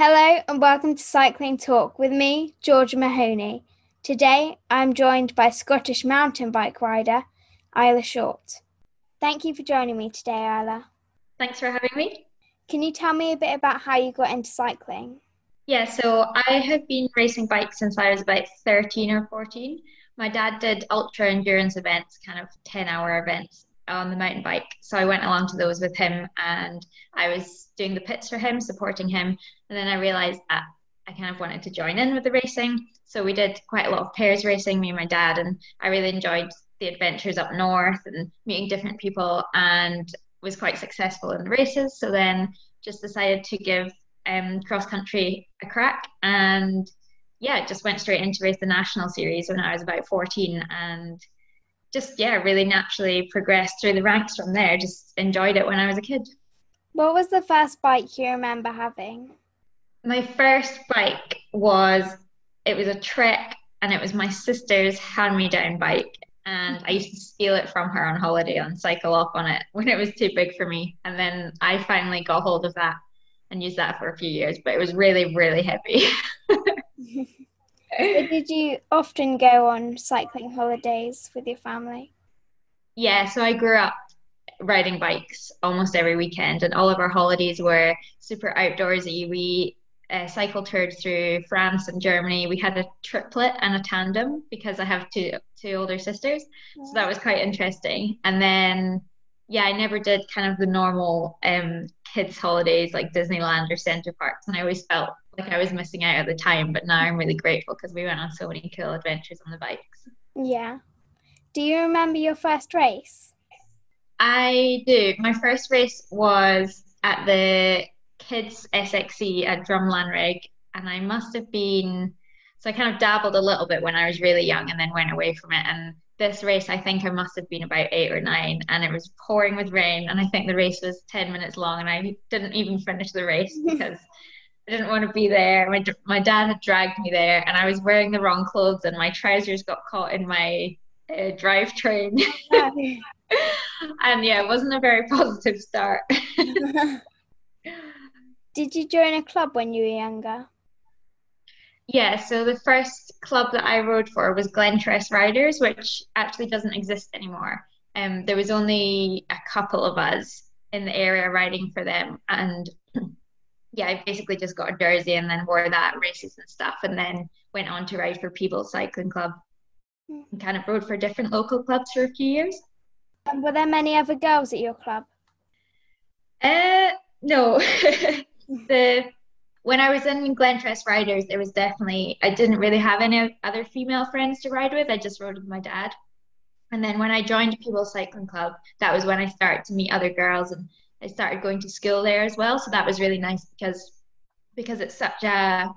Hello and welcome to Cycling Talk with me, George Mahoney. Today I'm joined by Scottish mountain bike rider Isla Short. Thank you for joining me today, Isla. Thanks for having me. Can you tell me a bit about how you got into cycling? Yeah, so I have been racing bikes since I was about 13 or 14. My dad did ultra endurance events, kind of 10 hour events on the mountain bike. So I went along to those with him and I was doing the pits for him, supporting him. And then I realized that I kind of wanted to join in with the racing. So we did quite a lot of pairs racing, me and my dad, and I really enjoyed the adventures up north and meeting different people and was quite successful in the races. So then just decided to give um, cross country a crack and yeah, just went straight into race the national series when I was about 14 and just yeah, really naturally progressed through the ranks from there. Just enjoyed it when I was a kid. What was the first bike you remember having? My first bike was it was a Trek and it was my sister's hand-me-down bike and I used to steal it from her on holiday and cycle off on it when it was too big for me. And then I finally got hold of that and used that for a few years, but it was really, really heavy. did you often go on cycling holidays with your family? Yeah, so I grew up riding bikes almost every weekend, and all of our holidays were super outdoorsy. We uh, cycle toured through France and Germany. We had a triplet and a tandem because I have two two older sisters, so that was quite interesting. And then, yeah, I never did kind of the normal um, kids' holidays like Disneyland or Center Parcs, and I always felt like I was missing out at the time. But now I'm really grateful because we went on so many cool adventures on the bikes. Yeah. Do you remember your first race? I do. My first race was at the kids SXC at Drumlanrig, and I must have been so I kind of dabbled a little bit when I was really young, and then went away from it. And this race, I think I must have been about eight or nine, and it was pouring with rain, and I think the race was ten minutes long, and I didn't even finish the race because. I didn't want to be there. My, my dad had dragged me there, and I was wearing the wrong clothes, and my trousers got caught in my uh, drivetrain. and yeah, it wasn't a very positive start. Did you join a club when you were younger? Yeah, so the first club that I rode for was Glentress Riders, which actually doesn't exist anymore. Um, there was only a couple of us in the area riding for them, and yeah, I basically just got a jersey and then wore that races and stuff, and then went on to ride for Peebles Cycling Club, hmm. and kind of rode for different local clubs for a few years. And were there many other girls at your club? Uh, no. the when I was in Glentress Riders, there was definitely I didn't really have any other female friends to ride with. I just rode with my dad. And then when I joined Peebles Cycling Club, that was when I started to meet other girls and I started going to school there as well. So that was really nice because because it's such a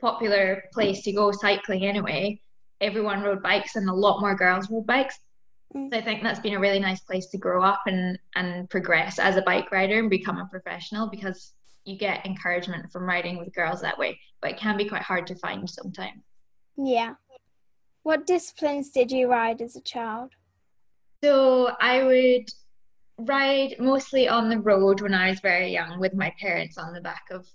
popular place to go cycling anyway. Everyone rode bikes and a lot more girls rode bikes. Mm. So I think that's been a really nice place to grow up and and progress as a bike rider and become a professional because you get encouragement from riding with girls that way, but it can be quite hard to find sometimes. Yeah. What disciplines did you ride as a child? So I would ride mostly on the road when I was very young with my parents on the back of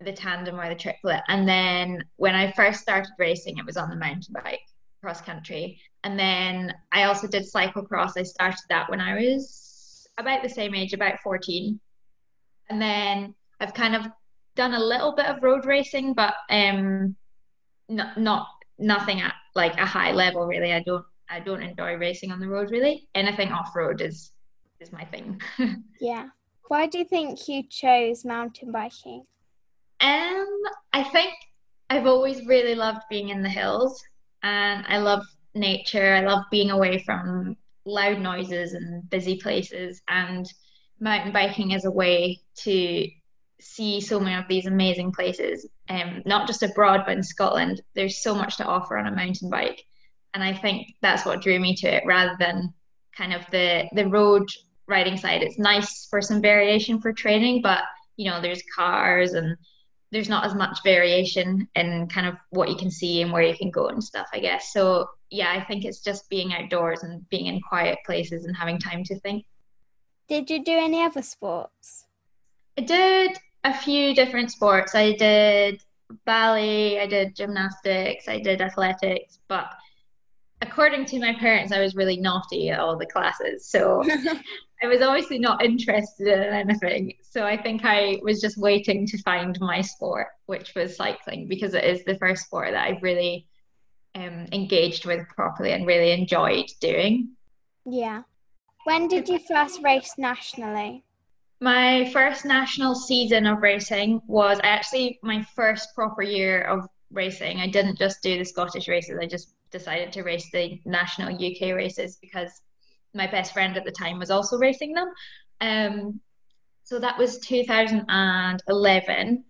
the tandem or the triplet. And then when I first started racing, it was on the mountain bike cross country. And then I also did cyclocross. I started that when I was about the same age, about 14. And then I've kind of done a little bit of road racing, but um, not not nothing at like a high level really. I don't I don't enjoy racing on the road really. Anything off road is is my thing. yeah. Why do you think you chose mountain biking? Um, I think I've always really loved being in the hills, and I love nature. I love being away from loud noises and busy places, and mountain biking is a way to see so many of these amazing places, um, not just abroad but in Scotland. There's so much to offer on a mountain bike, and I think that's what drew me to it, rather than kind of the the road riding side. It's nice for some variation for training, but you know, there's cars and there's not as much variation in kind of what you can see and where you can go and stuff, I guess. So yeah, I think it's just being outdoors and being in quiet places and having time to think. Did you do any other sports? I did a few different sports. I did ballet, I did gymnastics, I did athletics, but according to my parents, I was really naughty at all the classes. So I was obviously not interested in anything. So I think I was just waiting to find my sport, which was cycling, because it is the first sport that I've really um, engaged with properly and really enjoyed doing. Yeah. When did you first race nationally? My first national season of racing was actually my first proper year of racing. I didn't just do the Scottish races, I just decided to race the national UK races because my best friend at the time was also racing them. Um, so that was 2011,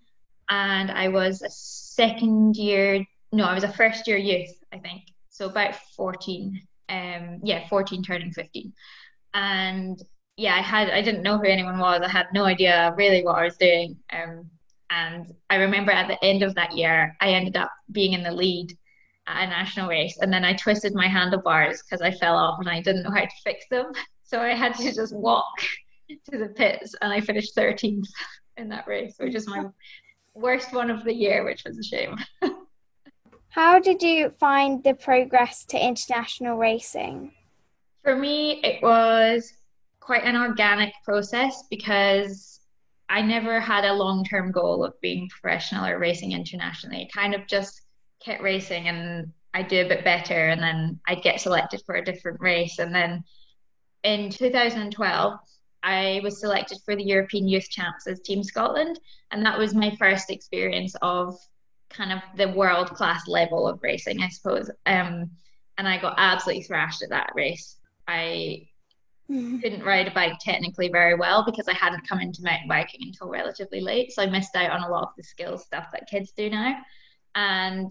and I was a second year, no, I was a first year youth, I think. So about 14, um, yeah, 14 turning 15. And yeah, I had, I didn't know who anyone was. I had no idea really what I was doing. Um, and I remember at the end of that year, I ended up being in the lead a national race and then I twisted my handlebars because I fell off and I didn't know how to fix them. So I had to just walk to the pits and I finished 13th in that race, which is my worst one of the year, which was a shame. How did you find the progress to international racing? For me, it was quite an organic process because I never had a long term goal of being professional or racing internationally. It kind of just kept racing and I'd do a bit better and then I'd get selected for a different race. And then in 2012, I was selected for the European Youth Champs as Team Scotland. And that was my first experience of kind of the world class level of racing, I suppose. Um, and I got absolutely thrashed at that race. I mm-hmm. couldn't ride a bike technically very well because I hadn't come into mountain biking until relatively late. So I missed out on a lot of the skills stuff that kids do now and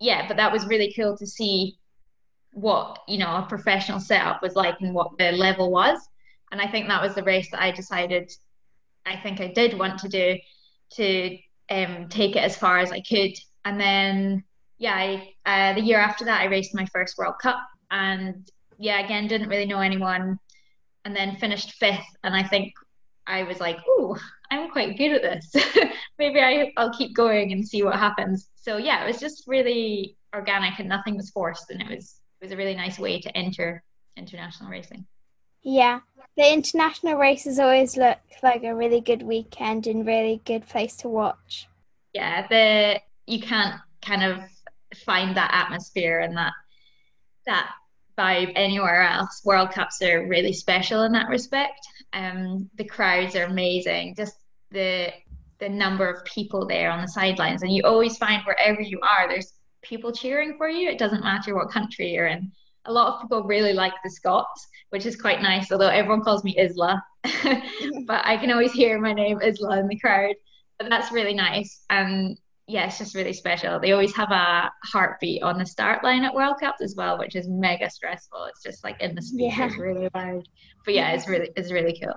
yeah but that was really cool to see what you know a professional setup was like and what the level was. And i think that was the race that i decided i think i did want to do to um, take it as far as i could. And then yeah I, uh, the year after that i raced my first world cup. And yeah again didn't really know anyone. And then finished fifth. And i think i was like oh i'm quite good at this maybe I, i'll keep going and see what happens so yeah, it was just really organic and nothing was forced, and it was it was a really nice way to enter international racing. Yeah, the international races always look like a really good weekend and really good place to watch. Yeah, the you can't kind of find that atmosphere and that that vibe anywhere else. World Cups are really special in that respect. Um, the crowds are amazing. Just the the number of people there on the sidelines. And you always find wherever you are, there's people cheering for you. It doesn't matter what country you're in. A lot of people really like the Scots, which is quite nice, although everyone calls me Isla. but I can always hear my name Isla in the crowd. But that's really nice. And yeah, it's just really special. They always have a heartbeat on the start line at World Cups as well, which is mega stressful. It's just like in the speakers, yeah. really loud. But yeah, it's really it's really cool.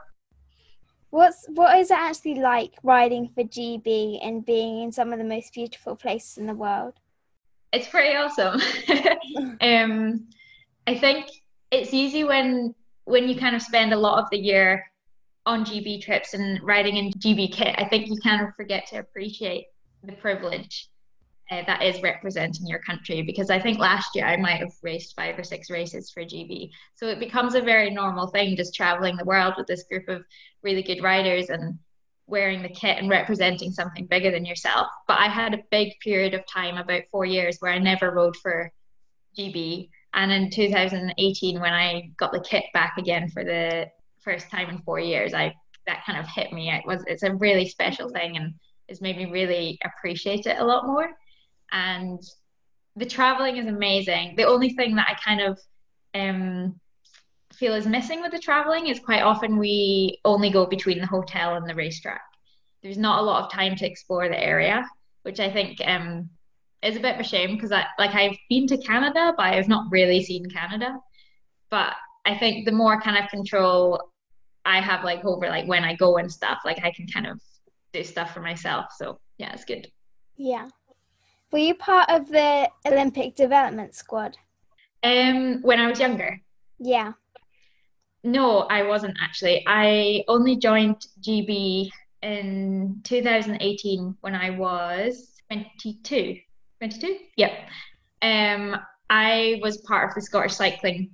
What's what is it actually like riding for GB and being in some of the most beautiful places in the world? It's pretty awesome. um, I think it's easy when when you kind of spend a lot of the year on GB trips and riding in GB kit. I think you kind of forget to appreciate the privilege uh, that is representing your country because I think last year I might have raced five or six races for GB. So it becomes a very normal thing just traveling the world with this group of really good riders and wearing the kit and representing something bigger than yourself. But I had a big period of time, about four years, where I never rode for GB. And in 2018, when I got the kit back again for the first time in four years, I that kind of hit me. It was it's a really special thing and it's made me really appreciate it a lot more and the traveling is amazing. The only thing that I kind of um, feel is missing with the traveling is quite often we only go between the hotel and the racetrack. There's not a lot of time to explore the area, which I think um, is a bit of a shame because I like I've been to Canada, but I've not really seen Canada. But I think the more kind of control I have like over like when I go and stuff, like I can kind of do stuff for myself. So yeah, it's good. Yeah. Were you part of the Olympic development squad? Um, when I was younger. Yeah. No, I wasn't actually. I only joined GB in 2018 when I was 22. 22? Yep. Um, I was part of the Scottish cycling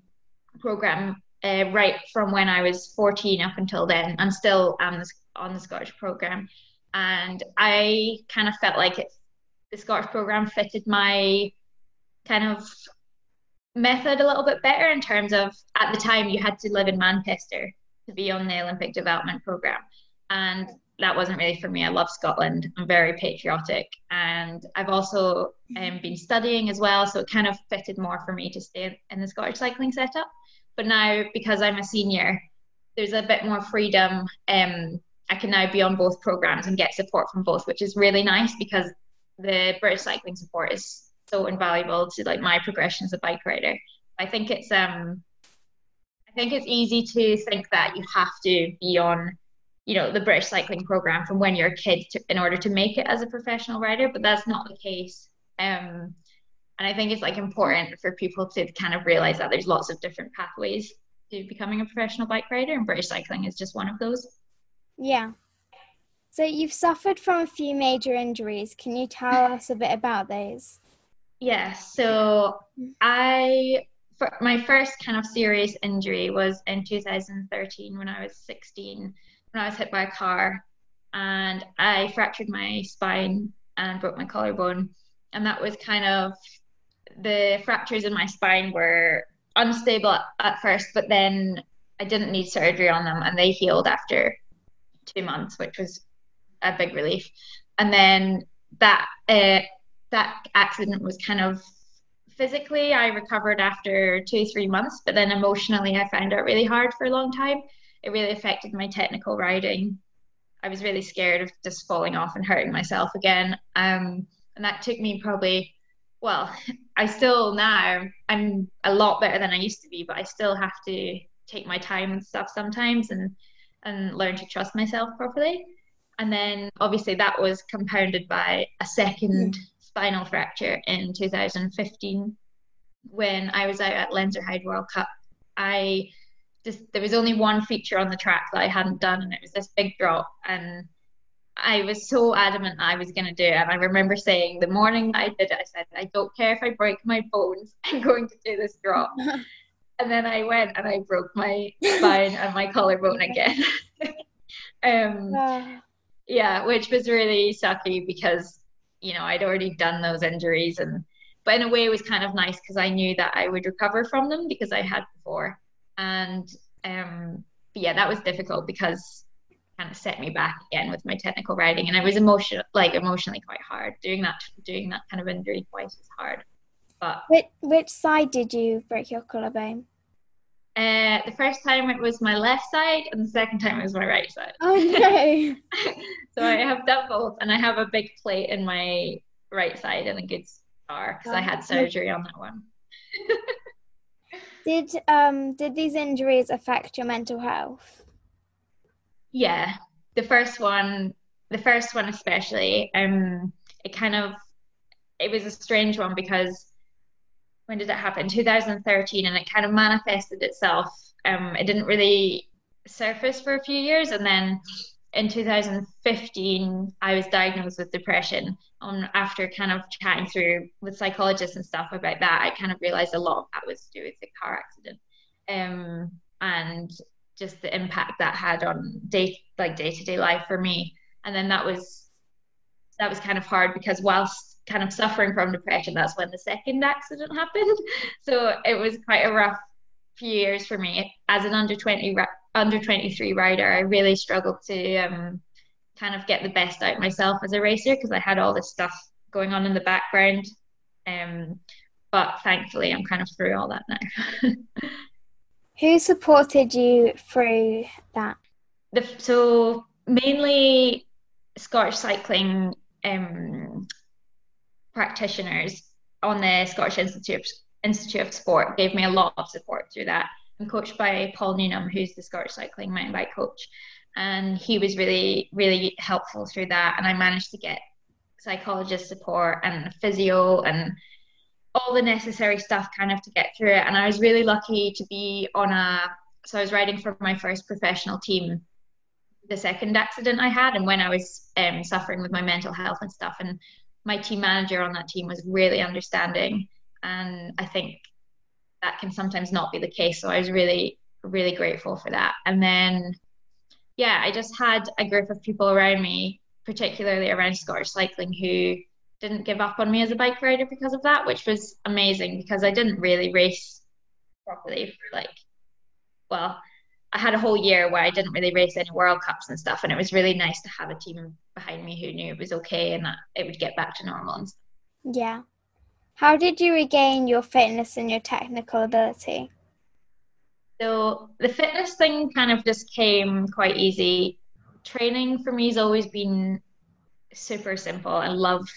program uh, right from when I was 14 up until then, and still am on the Scottish program. And I kind of felt like it, the Scottish program fitted my kind of method a little bit better in terms of at the time you had to live in Manchester to be on the Olympic development program. And that wasn't really for me. I love Scotland. I'm very patriotic. And I've also um, been studying as well. So it kind of fitted more for me to stay in the Scottish cycling setup. But now, because I'm a senior, there's a bit more freedom. Um, I can now be on both programs and get support from both, which is really nice because the British cycling support is so invaluable to like my progression as a bike rider. I think it's um I think it's easy to think that you have to be on, you know, the British cycling program from when you're a kid to, in order to make it as a professional rider, but that's not the case. Um, and I think it's like important for people to kind of realize that there's lots of different pathways to becoming a professional bike rider, and British cycling is just one of those. Yeah. So you've suffered from a few major injuries. Can you tell us a bit about those? Yeah. So I my first kind of serious injury was in 2013 when I was 16 when I was hit by a car and I fractured my spine and broke my collarbone and that was kind of the fractures in my spine were unstable at, at first but then I didn't need surgery on them and they healed after two months which was a big relief and then that uh, that accident was kind of physically I recovered after two, three months, but then emotionally I found it really hard for a long time. It really affected my technical riding. I was really scared of just falling off and hurting myself again. Um, and that took me probably, well, I still now, I'm a lot better than I used to be, but I still have to take my time and stuff sometimes and, and learn to trust myself properly. And then obviously that was compounded by a second spinal fracture in 2015 when I was out at Lenzerheide World Cup. I just there was only one feature on the track that I hadn't done, and it was this big drop. And I was so adamant I was going to do it. And I remember saying the morning I did it, I said, I don't care if I break my bones, I'm going to do this drop. and then I went and I broke my spine and my collarbone again. um, yeah, which was really sucky because you know, I'd already done those injuries and but in a way it was kind of nice because I knew that I would recover from them because I had before. And um yeah, that was difficult because kind of set me back again with my technical riding and I was emotional like emotionally quite hard. Doing that doing that kind of injury twice was hard. But which which side did you break your collarbone? Uh, the first time it was my left side, and the second time it was my right side. Oh no! so I have both, and I have a big plate in my right side and a good scar because I had surgery on that one. did um did these injuries affect your mental health? Yeah, the first one, the first one especially, um, it kind of it was a strange one because when did it happen? 2013, and it kind of manifested itself. Um, it didn't really surface for a few years, and then in 2015, I was diagnosed with depression. Um, after kind of chatting through with psychologists and stuff about that, I kind of realized a lot of that was to with the car accident, um, and just the impact that had on day like day to day life for me. And then that was that was kind of hard because whilst kind of suffering from depression, that's when the second accident happened. So it was quite a rough few years for me as an under 20 under 23 rider. I really struggled to um, kind of get the best out myself as a racer because I had all this stuff going on in the background. Um, but thankfully, I'm kind of through all that now. Who supported you through that? The, so mainly Scottish cycling um, practitioners on the Scottish Institute of, Institute of Sport gave me a lot of support through that. I'm coached by Paul Newnham, who's the Scottish cycling mountain bike coach, and he was really, really helpful through that. And I managed to get psychologist support and physio and all the necessary stuff kind of to get through it. And I was really lucky to be on a so I was riding for my first professional team the second accident I had and when I was um, suffering with my mental health and stuff. And my team manager on that team was really understanding. And I think that can sometimes not be the case. So I was really, really grateful for that. And then, yeah, I just had a group of people around me, particularly around Scottish cycling, who didn't give up on me as a bike rider because of that, which was amazing because I didn't really race properly for like, well, I had a whole year where I didn't really race any World Cups and stuff, and it was really nice to have a team behind me who knew it was okay and that it would get back to normal. Yeah. How did you regain your fitness and your technical ability? So the fitness thing kind of just came quite easy. Training for me has always been super simple. I love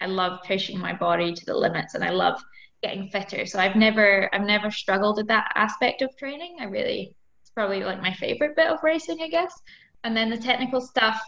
I love pushing my body to the limits and I love getting fitter. So I've never I've never struggled with that aspect of training. I really probably like my favorite bit of racing, I guess. And then the technical stuff,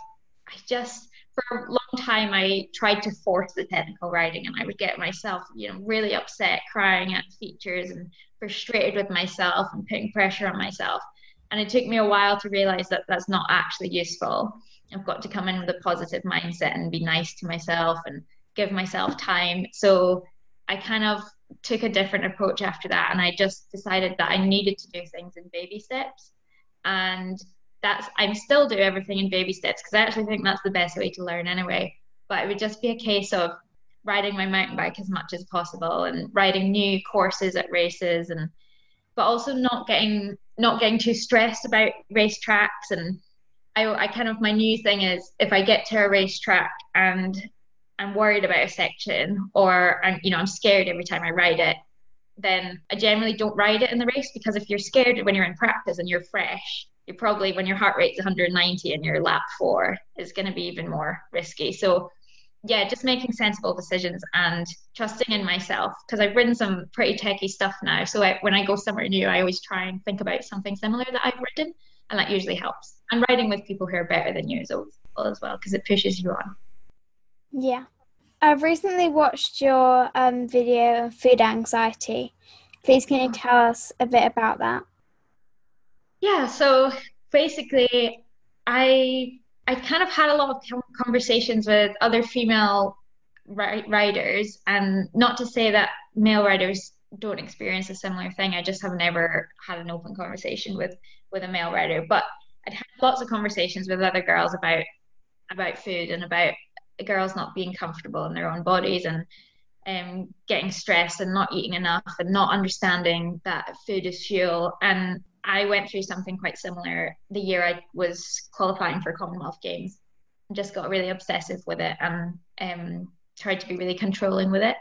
I just for a long time I tried to force the technical riding and I would get myself, you know, really upset crying at features and frustrated with myself and putting pressure on myself. And it took me a while to realize that that's not actually useful. I've got to come in with a positive mindset and be nice to myself and give myself time. So I kind of took a different approach after that and I just decided that I needed to do things in baby steps. And that's I'm still do everything in baby steps because I actually think that's the best way to learn anyway. But it would just be a case of riding my mountain bike as much as possible and riding new courses at races and but also not getting not getting too stressed about race tracks and I, I kind of my new thing is if I get to a racetrack and I'm worried about a section or I'm you know I'm scared every time I ride it, then I generally don't ride it in the race because if you're scared when you're in practice and you're fresh, you're probably when your heart rate's 190 and your lap four is going to be even more risky. So yeah, just making sensible decisions and trusting in myself because I've ridden some pretty techy stuff now. So I, when I go somewhere new, I always try and think about something similar that I've ridden, and that usually helps. And riding with people who are better than you is always as well because it pushes you on. Yeah. I've recently watched your um, video on food anxiety. Please, can you tell us a bit about that? Yeah, so basically, I I kind of had a lot of conversations with other female writers, and not to say that male writers don't experience a similar thing. I just have never had an open conversation with with a male writer, but I'd had lots of conversations with other girls about about food and about girls not being comfortable in their own bodies and um, getting stressed and not eating enough and not understanding that food is fuel. And I went through something quite similar the year I was qualifying for Commonwealth Games. And just got really obsessive with it and um, tried to be really controlling with it.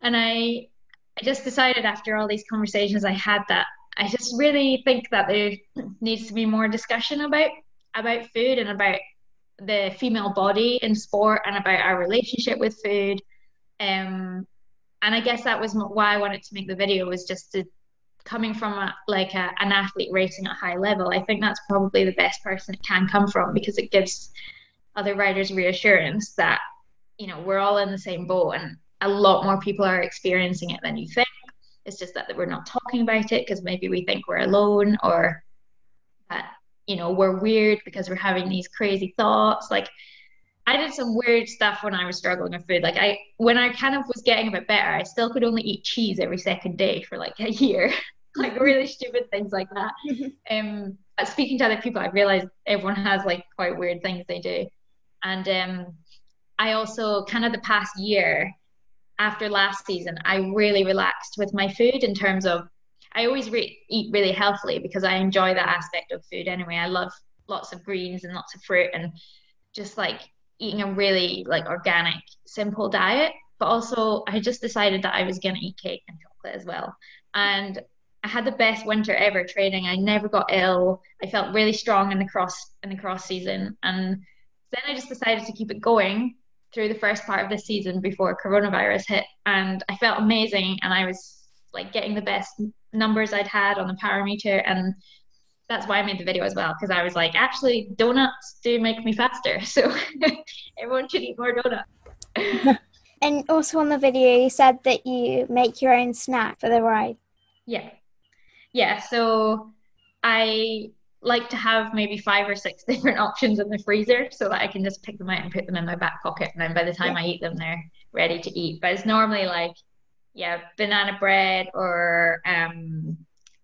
And I, I just decided after all these conversations I had that I just really think that there needs to be more discussion about about food and about the female body in sport and about our relationship with food. Um, and I guess that was why I wanted to make the video was just to coming from a, like a, an athlete racing at high level. I think that's probably the best person it can come from because it gives other riders reassurance that you know we're all in the same boat and a lot more people are experiencing it than you think. It's just that we're not talking about it because maybe we think we're alone or that you know we're weird because we're having these crazy thoughts like I did some weird stuff when I was struggling with food. Like I, when I kind of was getting a bit better, I still could only eat cheese every second day for like a year, like really stupid things like that. Um, speaking to other people, I realized everyone has like quite weird things they do, and um, I also kind of the past year after last season, I really relaxed with my food in terms of I always re- eat really healthily because I enjoy that aspect of food anyway. I love lots of greens and lots of fruit and just like eating a really like organic, simple diet. But also, I just decided that I was going to eat cake and chocolate as well. And I had the best winter ever training. I never got ill. I felt really strong in the cross in the cross season, and then I just decided to keep it going through the first part of the season before coronavirus hit, and I felt amazing. And I was like getting the best numbers I'd had on the power meter, and that's why I made the video as well because I was like, actually, donuts do make me faster, so everyone should eat more donuts. and also on the video, you said that you make your own snack for the ride. Yeah, yeah. So I like to have maybe five or six different options in the freezer so that I can just pick them out and put them in my back pocket. And then by the time yeah. I eat them, they're ready to eat. But it's normally like, yeah, banana bread or um,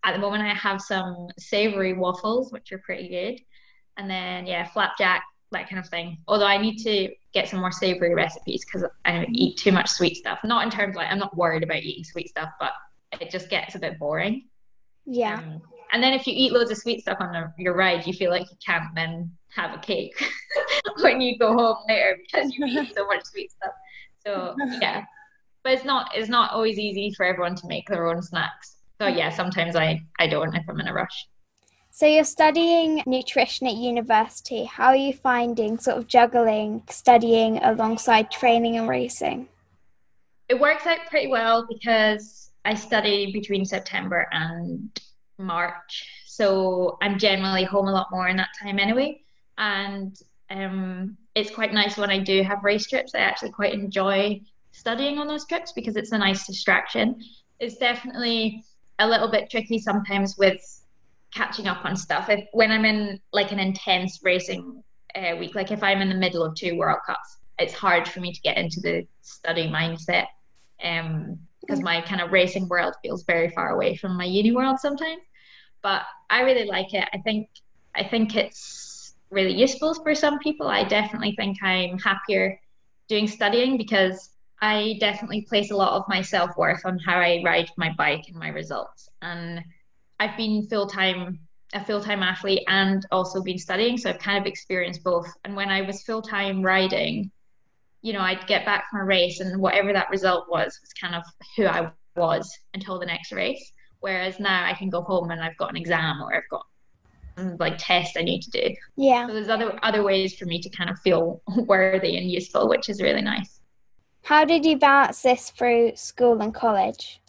at the moment I have some savory waffles, which are pretty good. And then, yeah, flapjack, that kind of thing. Although I need to get some more savory recipes because I eat too much sweet stuff. Not in terms of like, I'm not worried about eating sweet stuff, but it just gets a bit boring. Yeah. Um, and then if you eat loads of sweet stuff on your ride, you feel like you can't then have a cake when you go home later because you eat so much sweet stuff. So yeah, but it's not it's not always easy for everyone to make their own snacks. So yeah, sometimes I I don't if I'm in a rush. So you're studying nutrition at university. How are you finding sort of juggling studying alongside training and racing? It works out pretty well because I study between September and March. So I'm generally home a lot more in that time anyway. And um, it's quite nice when I do have race trips. I actually quite enjoy studying on those trips because it's a nice distraction. It's definitely a little bit tricky sometimes with catching up on stuff. If when I'm in like an intense racing uh, week, like if I'm in the middle of two World Cups, it's hard for me to get into the study mindset. Um, because my kind of racing world feels very far away from my uni world sometimes but I really like it. I think I think it's really useful for some people. I definitely think I'm happier doing studying because I definitely place a lot of my self worth on how I ride my bike and my results. And I've been full time a full time athlete and also been studying, so I've kind of experienced both. And when I was full time riding, you know, I'd get back from a race and whatever that result was was kind of who I was until the next race. Whereas now I can go home and I've got an exam or I've got mm, like test I need to do. Yeah. So there's other other ways for me to kind of feel worthy and useful, which is really nice. How did you balance this through school and college?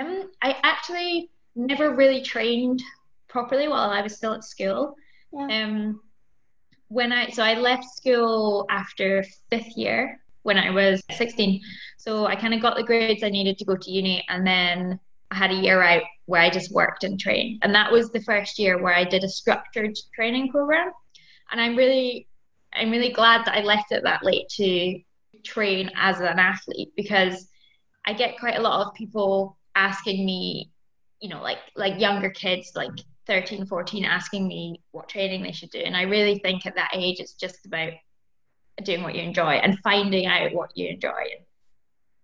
Um, I actually never really trained properly while I was still at school. Yeah. Um, when I so I left school after fifth year when I was 16. So I kind of got the grades I needed to go to uni, and then I had a year out where I just worked and trained. And that was the first year where I did a structured training program. And I'm really I'm really glad that I left it that late to train as an athlete because I get quite a lot of people asking me, you know, like like younger kids like 13, 14 asking me what training they should do. And I really think at that age it's just about doing what you enjoy and finding out what you enjoy and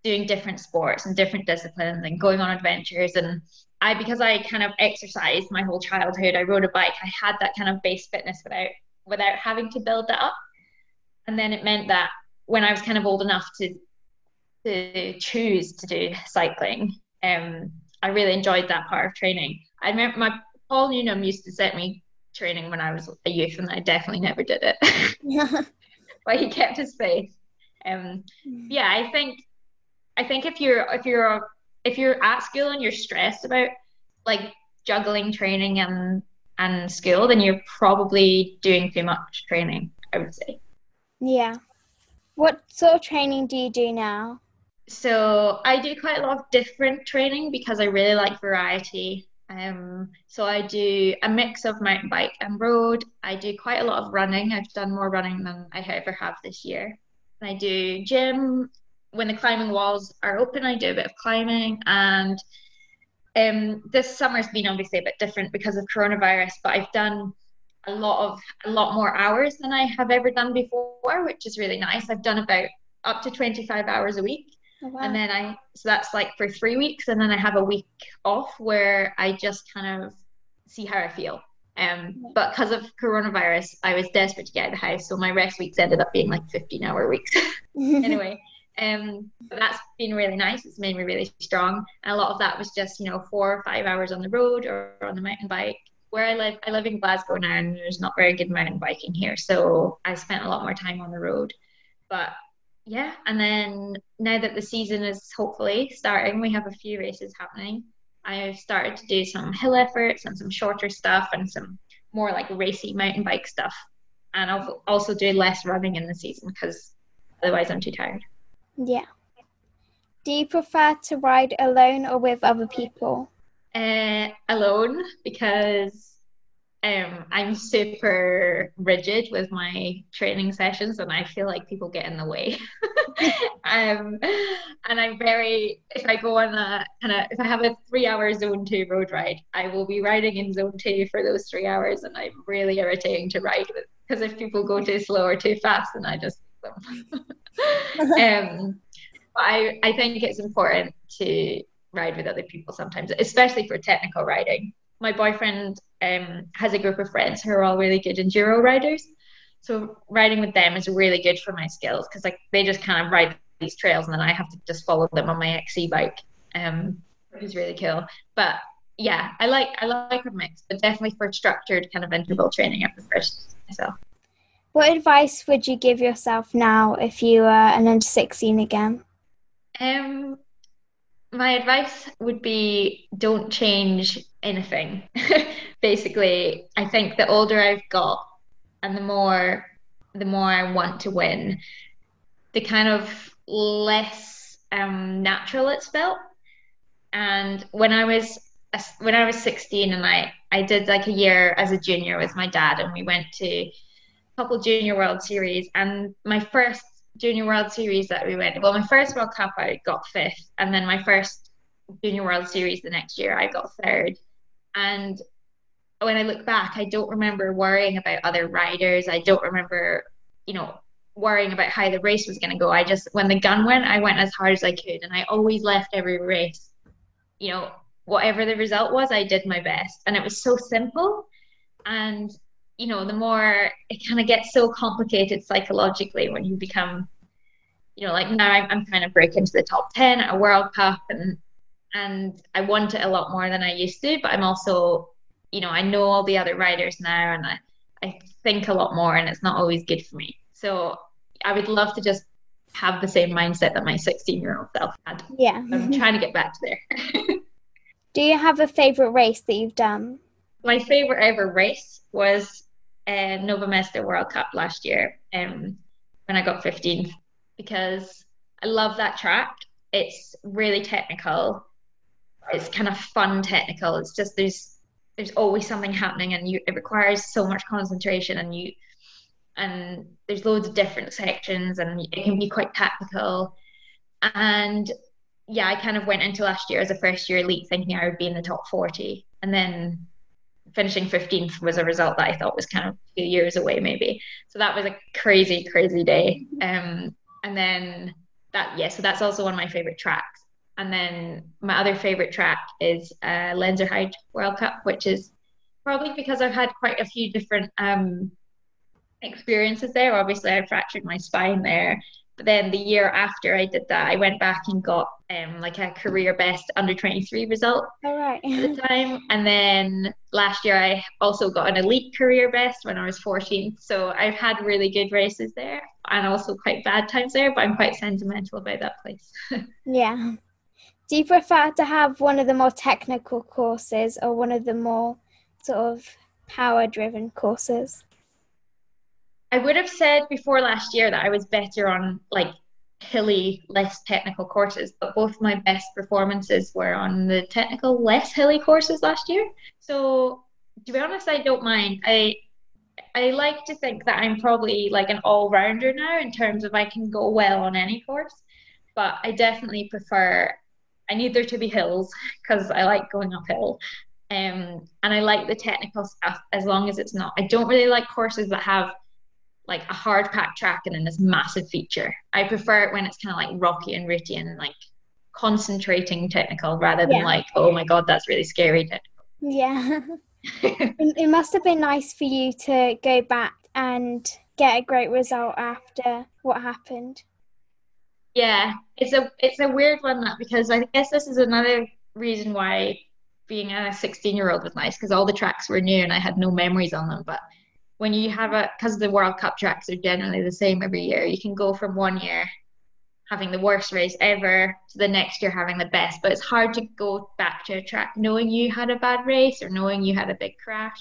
doing different sports and different disciplines and going on adventures and I because I kind of exercised my whole childhood I rode a bike I had that kind of base fitness without without having to build that up and then it meant that when I was kind of old enough to to choose to do cycling um I really enjoyed that part of training I remember my Paul Newnham used to set me training when I was a youth and I definitely never did it yeah. but he kept his faith um yeah I think I think if you're if you're if you're at school and you're stressed about like juggling training and and school, then you're probably doing too much training. I would say. Yeah. What sort of training do you do now? So I do quite a lot of different training because I really like variety. Um, so I do a mix of mountain bike and road. I do quite a lot of running. I've done more running than I ever have this year. And I do gym when the climbing walls are open, I do a bit of climbing. And um, this summer's been obviously a bit different because of coronavirus, but I've done a lot of a lot more hours than I have ever done before, which is really nice. I've done about up to 25 hours a week. Oh, wow. And then I, so that's like for three weeks. And then I have a week off where I just kind of see how I feel. Um, but because of coronavirus, I was desperate to get out of the house. So my rest weeks ended up being like 15 hour weeks. anyway, um, that's been really nice. It's made me really strong. And a lot of that was just, you know, four or five hours on the road or on the mountain bike. Where I live, I live in Glasgow now, and there's not very good mountain biking here. So I spent a lot more time on the road. But yeah, and then now that the season is hopefully starting, we have a few races happening. I've started to do some hill efforts and some shorter stuff and some more like racy mountain bike stuff. And I'll also do less running in the season because otherwise I'm too tired. Yeah. Do you prefer to ride alone or with other people? Uh, alone because um, I'm super rigid with my training sessions, and I feel like people get in the way. um, and I'm very, if I go on a kind of, if I have a three-hour zone two road ride, I will be riding in zone two for those three hours, and I'm really irritating to ride with because if people go too slow or too fast, then I just um, I I think it's important to ride with other people sometimes, especially for technical riding. My boyfriend um, has a group of friends who are all really good enduro riders. So riding with them is really good for my skills because like they just kind of ride these trails and then I have to just follow them on my XC bike, um, which is really cool. But yeah, I like I like a mix, but definitely for structured kind of interval training, I prefer myself. What advice would you give yourself now if you were an under sixteen again? Um, my advice would be don't change anything. Basically, I think the older I've got and the more the more I want to win, the kind of less um, natural it's felt. And when I was when I was 16 and I I did like a year as a junior with my dad and we went to a couple junior world series and my first junior world series that we went well my first world cup i got fifth and then my first junior world series the next year i got third. And when i look back i don't remember worrying about other riders. I don't remember you know worrying about how the race was going to go. I just when the gun went i went as hard as i could and i always left every race you know whatever the result was i did my best. And it was so simple. And you know, the more it kind of gets so complicated psychologically when you become, you know, like now I'm, I'm kind of breaking to the top 10 at a World Cup and, and I want it a lot more than I used to, but I'm also, you know, I know all the other riders now and I, I think a lot more and it's not always good for me. So I would love to just have the same mindset that my 16 year old self had. Yeah. I'm trying to get back to there. Do you have a favorite race that you've done? My favorite ever race was uh, Nové Město World Cup last year um, when I got 15th because I love that track. It's really technical. It's kind of fun technical. It's just there's there's always something happening and you it requires so much concentration and you and there's loads of different sections and it can be quite tactical and yeah i kind of went into last year as a first year elite thinking i would be in the top 40 and then finishing 15th was a result that I thought was kind of a few years away, maybe. So that was a crazy, crazy day. Um, and then that, yeah, so that's also one of my favorite tracks. And then my other favorite track is uh, Lenzerheide World Cup, which is probably because I've had quite a few different um, experiences there. Obviously, I fractured my spine there. But then the year after I did that, I went back and got um, like a career best under 23 result All right. at the time. And then last year I also got an elite career best when I was 14. So I've had really good races there and also quite bad times there, but I'm quite sentimental about that place. yeah. Do you prefer to have one of the more technical courses or one of the more sort of power driven courses? I would have said before last year that I was better on like hilly, less technical courses, but both my best performances were on the technical, less hilly courses last year. So to be honest, I don't mind. I I like to think that I'm probably like an all rounder now in terms of I can go well on any course, but I definitely prefer. I need there to be hills because I like going uphill. Um, and I like the technical stuff as long as it's not. I don't really like courses that have like a hard packed track and then this massive feature. I prefer it when it's kind of like rocky and rooty and like concentrating technical rather than yeah. like, oh my god, that's really scary technical. Yeah. it must have been nice for you to go back and get a great result after what happened. Yeah, it's a it's a weird one that because I guess this is another reason why being a 16 year old was nice because all the tracks were new and I had no memories on them. But when you have a because the World Cup tracks are generally the same every year, you can go from one year having the worst race ever to the next year having the best. But it's hard to go back to a track knowing you had a bad race or knowing you had a big crash.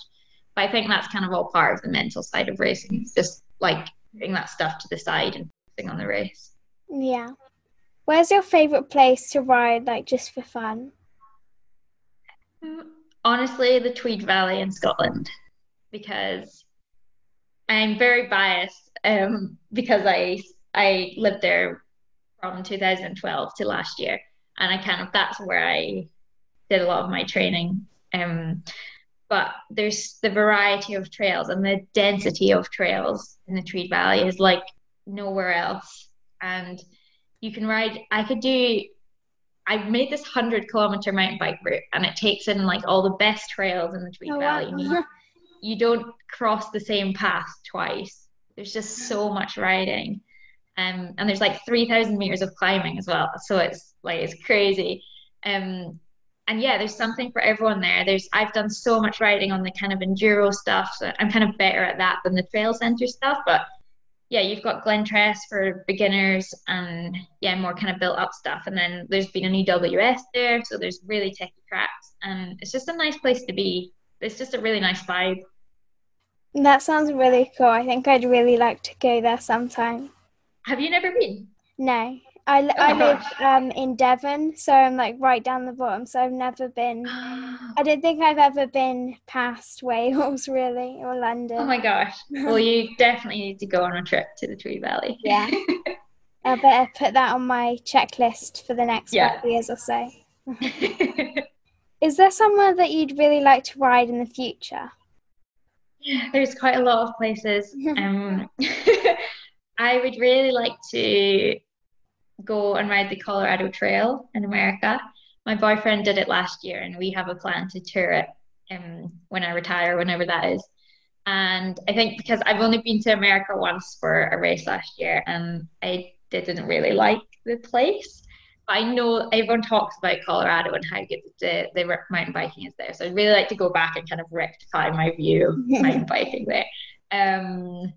But I think that's kind of all part of the mental side of racing. It's just like putting that stuff to the side and focusing on the race. Yeah. Where's your favourite place to ride, like just for fun? Honestly, the Tweed Valley in Scotland. because I'm very biased um, because I I lived there from 2012 to last year, and I kind of that's where I did a lot of my training. Um, but there's the variety of trails and the density of trails in the Tweed Valley is like nowhere else. And you can ride. I could do. I made this hundred kilometer mountain bike route, and it takes in like all the best trails in the Tweed oh, Valley. Wow. You, don't cross the same path twice. There's just so much riding. Um, and there's like 3,000 meters of climbing as well. So it's like, it's crazy. Um, and yeah, there's something for everyone there. There's, I've done so much riding on the kind of enduro stuff. So I'm kind of better at that than the trail center stuff. But yeah, you've got Glentress for beginners and yeah, more kind of built up stuff. And then there's been an EWS there. So there's really techy tracks and it's just a nice place to be. It's just a really nice vibe. That sounds really cool. I think I'd really like to go there sometime. Have you never been? No. I, oh I live um, in Devon, so I'm like right down the bottom. So I've never been. I don't think I've ever been past Wales, really, or London. Oh my gosh! Well, you definitely need to go on a trip to the Tweed Valley. Yeah, I better put that on my checklist for the next yeah. five years or so. Is there somewhere that you'd really like to ride in the future? There's quite a lot of places. Um, I would really like to go and ride the Colorado Trail in America. My boyfriend did it last year, and we have a plan to tour it um, when I retire, whenever that is. And I think because I've only been to America once for a race last year, and I didn't really like the place. I know everyone talks about Colorado and how good the, the mountain biking is there. So I'd really like to go back and kind of rectify my view of mountain biking there. Um,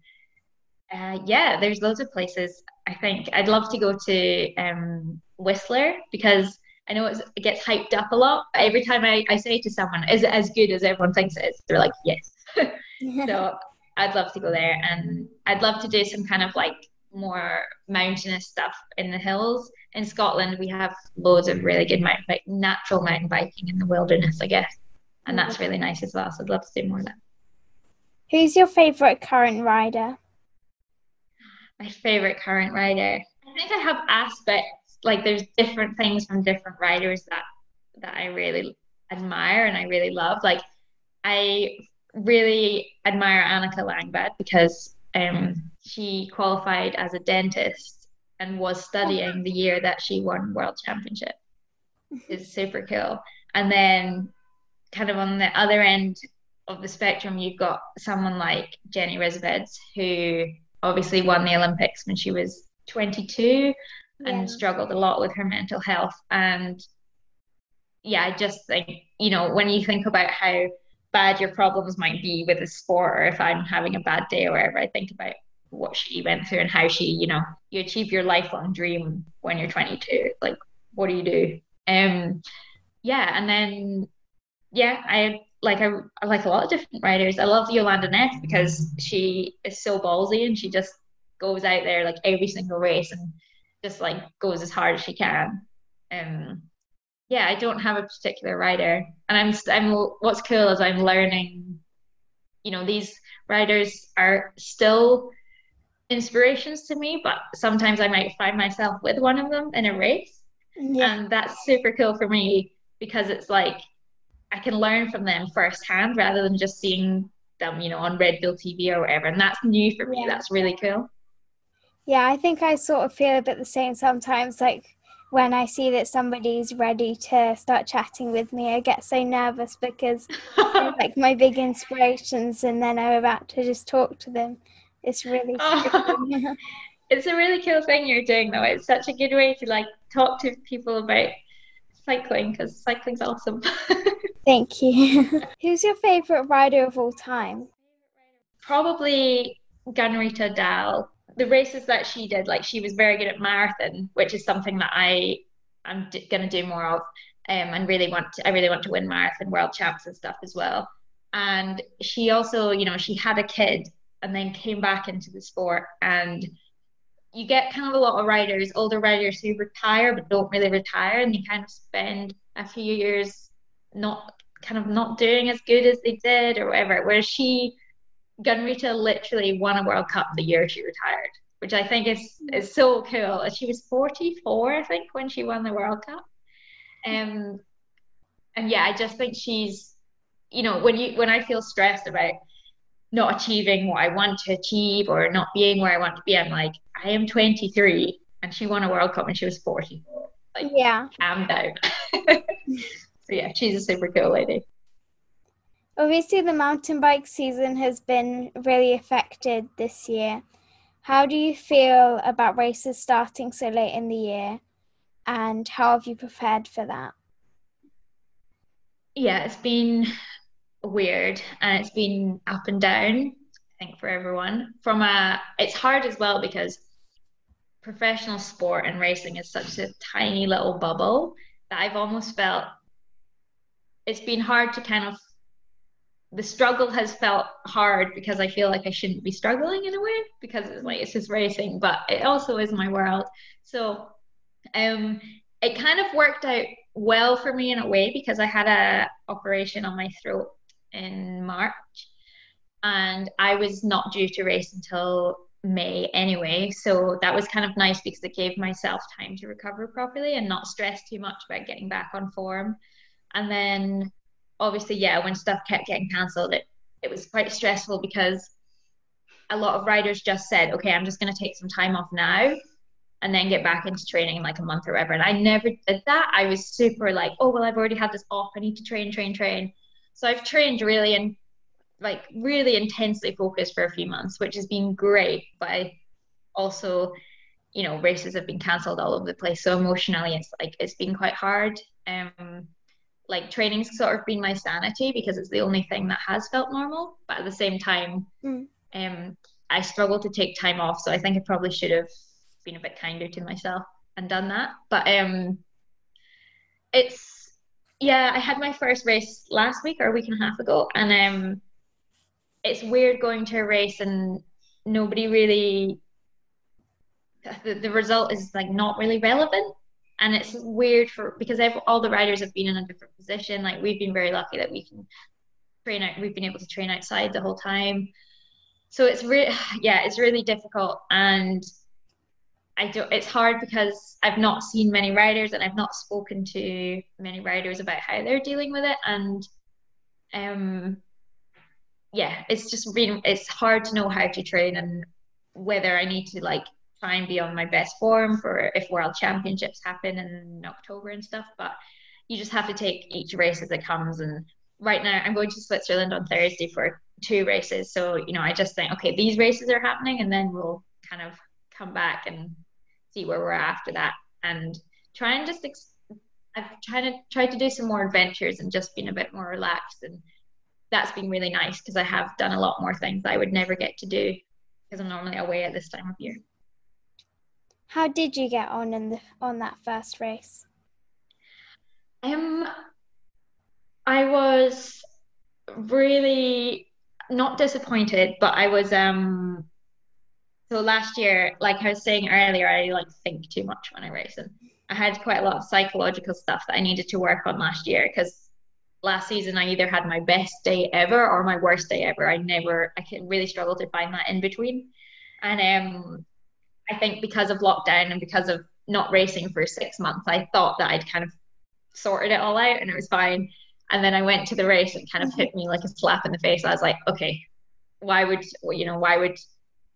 uh, yeah, there's loads of places. I think I'd love to go to um, Whistler because I know it gets hyped up a lot. Every time I, I say to someone, is it as good as everyone thinks it is? They're like, yes. so I'd love to go there and I'd love to do some kind of like more mountainous stuff in the hills. In Scotland, we have loads of really good mountain bike, natural mountain biking in the wilderness, I guess, and that's really nice as well. So I'd love to do more of that. Who's your favorite current rider? My favorite current rider. I think I have aspects like there's different things from different riders that that I really admire and I really love. Like I really admire Annika Langvad because um, she qualified as a dentist and was studying the year that she won world championship. It's super cool. And then kind of on the other end of the spectrum, you've got someone like Jenny Rissveds, who obviously won the Olympics when she was 22 yeah. and struggled a lot with her mental health. And yeah, I just think, you know, when you think about how bad your problems might be with a sport or if I'm having a bad day or whatever, I think about what she went through and how she, you know, you achieve your lifelong dream when you're 22. Like, what do you do? Um, yeah, and then yeah, I like I, I like a lot of different writers. I love Jolanda Neff because she is so ballsy and she just goes out there like every single race and just like goes as hard as she can. Um, yeah, I don't have a particular rider, and I'm I'm what's cool is I'm learning. You know, these riders are still inspirations to me, but sometimes I might find myself with one of them in a race. Yeah. And that's super cool for me because it's like I can learn from them firsthand rather than just seeing them, you know, on Red Bull TV or whatever. And that's new for me. Yeah. That's really cool. Yeah, I think I sort of feel a bit the same sometimes. Like when I see that somebody's ready to start chatting with me, I get so nervous because they're like my big inspirations, and then I'm about to just talk to them. It's really oh, it's a really cool thing you're doing though. It's such a good way to like talk to people about cycling because cycling's awesome. Thank you. Who's your favorite rider of all time? Probably Gunn-Rita Dahle. The races that she did, like she was very good at marathon, which is something that I am d- going to do more of, um, and really want. To, I really want to win marathon world champs and stuff as well. And she also, you know, she had a kid and then came back into the sport and you get kind of a lot of riders older riders who retire but don't really retire and they kind of spend a few years not kind of not doing as good as they did or whatever whereas she Gunn-Rita literally won a World Cup the year she retired, which I think is is so cool. She was 44, I think, when she won the World Cup. Um, and yeah, I just think she's, you know, when you when I feel stressed about not achieving what I want to achieve or not being where I want to be, I'm like, I am 23 and she won a World Cup when she was 40. Like, yeah. Calm down. so yeah, she's a super cool lady. Obviously, the mountain bike season has been really affected this year. How do you feel about races starting so late in the year, and how have you prepared for that? Yeah, it's been weird and it's been up and down, I think, for everyone. From a, it's hard as well because professional sport and racing is such a tiny little bubble that I've almost felt it's been hard to kind of the struggle has felt hard because I feel like I shouldn't be struggling in a way because it's like it's just racing, but it also is my world. So um it kind of worked out well for me in a way because I had a operation on my throat in March and I was not due to race until May anyway. So that was kind of nice because it gave myself time to recover properly and not stress too much about getting back on form. And then obviously, yeah, when stuff kept getting cancelled, it, it was quite stressful because a lot of riders just said, okay, I'm just going to take some time off now and then get back into training in like a month or whatever. And I never did that. I was super like, oh, well, I've already had this off. I need to train, train, train. So I've trained really and like really intensely focused for a few months, which has been great. But I also, you know, races have been cancelled all over the place. So emotionally, it's like it's been quite hard. Um, like training's sort of been my sanity because it's the only thing that has felt normal. But at the same time, mm. um, I struggle to take time off. So I think I probably should have been a bit kinder to myself and done that. But um, it's yeah, I had my first race last week or a week and a half ago, and um, it's weird going to a race and nobody really the, the result is like not really relevant and it's weird for because all the riders have been in a different position. Like we've been very lucky that we can train out. We've been able to train outside the whole time. So it's really yeah, it's really difficult, and I don't. It's hard because I've not seen many riders, and I've not spoken to many riders about how they're dealing with it, and um, yeah, it's just been it's hard to know how to train and whether I need to like try and be on my best form for if world championships happen in October and stuff. But you just have to take each race as it comes. And right now, I'm going to Switzerland on Thursday for two races. So, you know, I just think, okay, these races are happening, and then we'll kind of come back and see where we're after that and try and just. Ex- I've tried to try to do some more adventures and just been a bit more relaxed and that's been really nice because I have done a lot more things I would never get to do because I'm normally away at this time of year. How did you get on in the on that first race? Um, I was really not disappointed, but I was um. So last year, like I was saying earlier, I like think too much when I race, and I had quite a lot of psychological stuff that I needed to work on last year because last season I either had my best day ever or my worst day ever. I never, I really struggle to find that in between, and um, I think because of lockdown and because of not racing for six months, I thought that I'd kind of sorted it all out and it was fine. And then I went to the race and kind of hit me like a slap in the face. I was like, okay, why would you know why would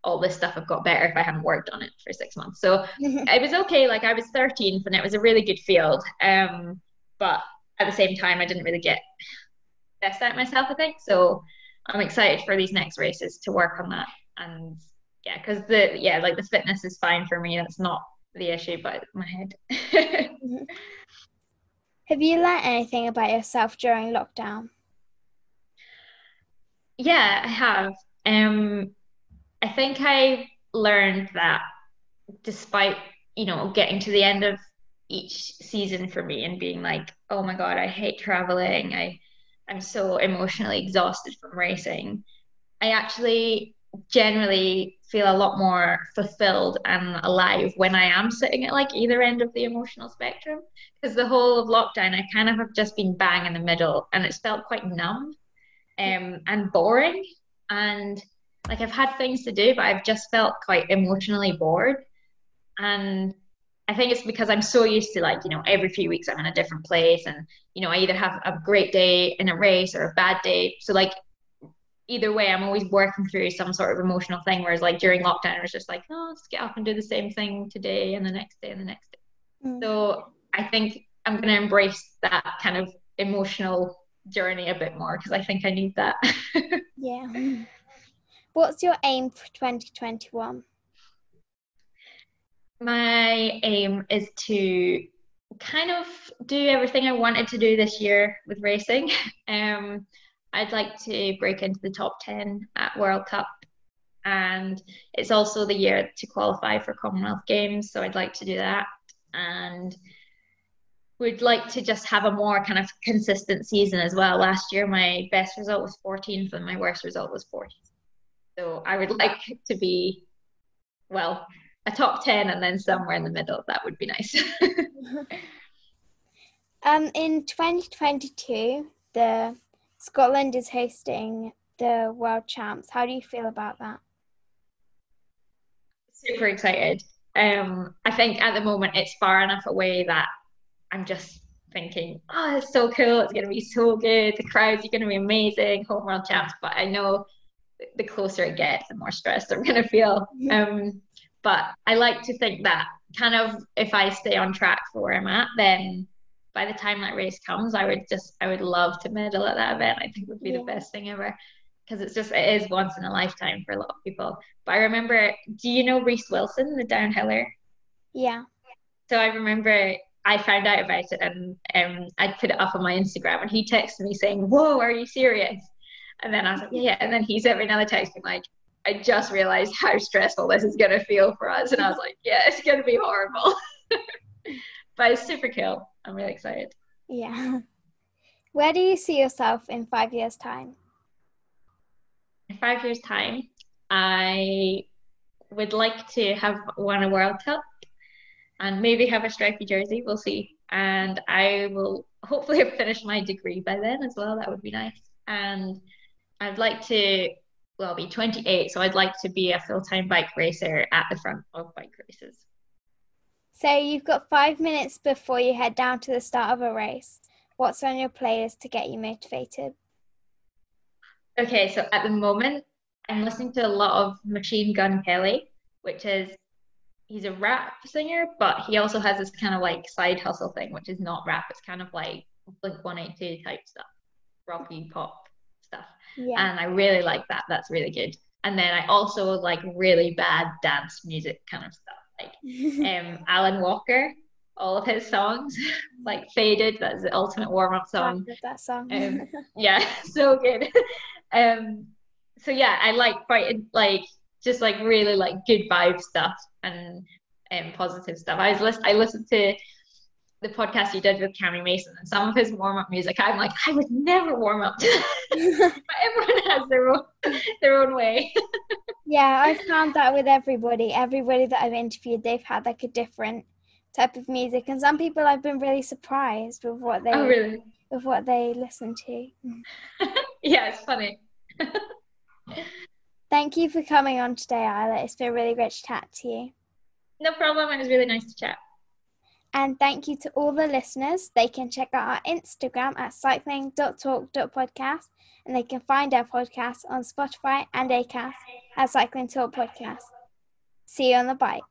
all this stuff have got better if I hadn't worked on it for six months? So it was okay. Like I was 13th and it was a really good field. Um, but at the same time, I didn't really get best out myself. I think so. I'm excited for these next races to work on that and yeah, because the yeah, like the fitness is fine for me. That's not the issue, but my head. Have you learned anything about yourself during lockdown? Yeah, I have. Um, I think I learned that despite you know getting to the end of each season for me and being like, oh my god, I hate traveling. I I'm so emotionally exhausted from racing. I actually generally feel a lot more fulfilled and alive when I am sitting at like either end of the emotional spectrum. Because the whole of lockdown, I kind of have just been bang in the middle and it's felt quite numb um, and boring. and like I've had things to do, but I've just felt quite emotionally bored. And I think it's because I'm so used to like, you know, every few weeks I'm in a different place and, you know, I either have a great day in a race or a bad day. So like either way, I'm always working through some sort of emotional thing. Whereas like during lockdown, it was just like, oh, let's get up and do the same thing today and the next day and the next day. Mm. So I think I'm going to embrace that kind of emotional journey a bit more because I think I need that. yeah. What's your aim for 2021? My aim is to kind of do everything I wanted to do this year with racing. Um, I'd like to break into the top 10 at World Cup. And it's also the year to qualify for Commonwealth Games. So I'd like to do that. And would like to just have a more kind of consistent season as well. Last year, my best result was 14th and my worst result was 40th. So I would like to be, well, a top 10 and then somewhere in the middle. That would be nice. um, in 2022, the Scotland is hosting the World Champs. How do you feel about that? Super excited. Um, I think at the moment it's far enough away that I'm just thinking, oh, it's so cool. It's going to be so good. The crowds are going to be amazing. Home world champs. But I know the closer it gets, the more stressed I'm going to feel. Um, but I like to think that kind of if I stay on track for where I'm at, then by the time that race comes, I would just, I would love to medal at that event. I think would be yeah. the best thing ever because it's just, it is once in a lifetime for a lot of people. But I remember, do you know Reece Wilson, the downhiller? Yeah. So I remember I found out about it and um, I put it up on my Instagram and he texted me saying, Whoa, are you serious? And then I was like, Yeah. And then he sent me another text being like, I just realized how stressful this is going to feel for us. And I was like, Yeah, it's going to be horrible. but it's super cool. I'm really excited. Yeah. Where do you see yourself in five years' time? In five years' time, I would like to have won a World Cup and maybe have a stripy jersey. We'll see. And I will hopefully have finished my degree by then as well. That would be nice. And I'd like to, well, I'll be 28. So I'd like to be a full time bike racer at the front of bike races. So you've got five minutes before you head down to the start of a race. What's on your playlist to get you motivated? Okay, so at the moment, I'm listening to a lot of Machine Gun Kelly, which is he's a rap singer, but he also has this kind of like side hustle thing, which is not rap. It's kind of like Blink 182 type stuff, rocky pop stuff. Yeah. And I really like that. That's really good. And then I also like really bad dance music kind of stuff, like um, Alan Walker. All of his songs, like "Faded," that's the ultimate warm-up song. that song. um, yeah, so good. um, so yeah, I like quite like just like really like good vibe stuff and um, positive stuff. I was list- I listened to the podcast you did with Cami Mason and some of his warm up music. I'm like, I would never warm up to that. but everyone has their own their own way. yeah, I've found that with everybody. Everybody that I've interviewed, they've had like a different type of music, and some people I've been really surprised with what they oh, really? with what they listen to. Mm. yeah, it's funny. Thank you for coming on today, Isla. It's been really great to chat to you. No problem. It was really nice to chat. And thank you to all the listeners. They can check out our Instagram at cycling.talk.podcast and they can find our podcast on Spotify and Acast at Cycling Talk Podcast. See you on the bike.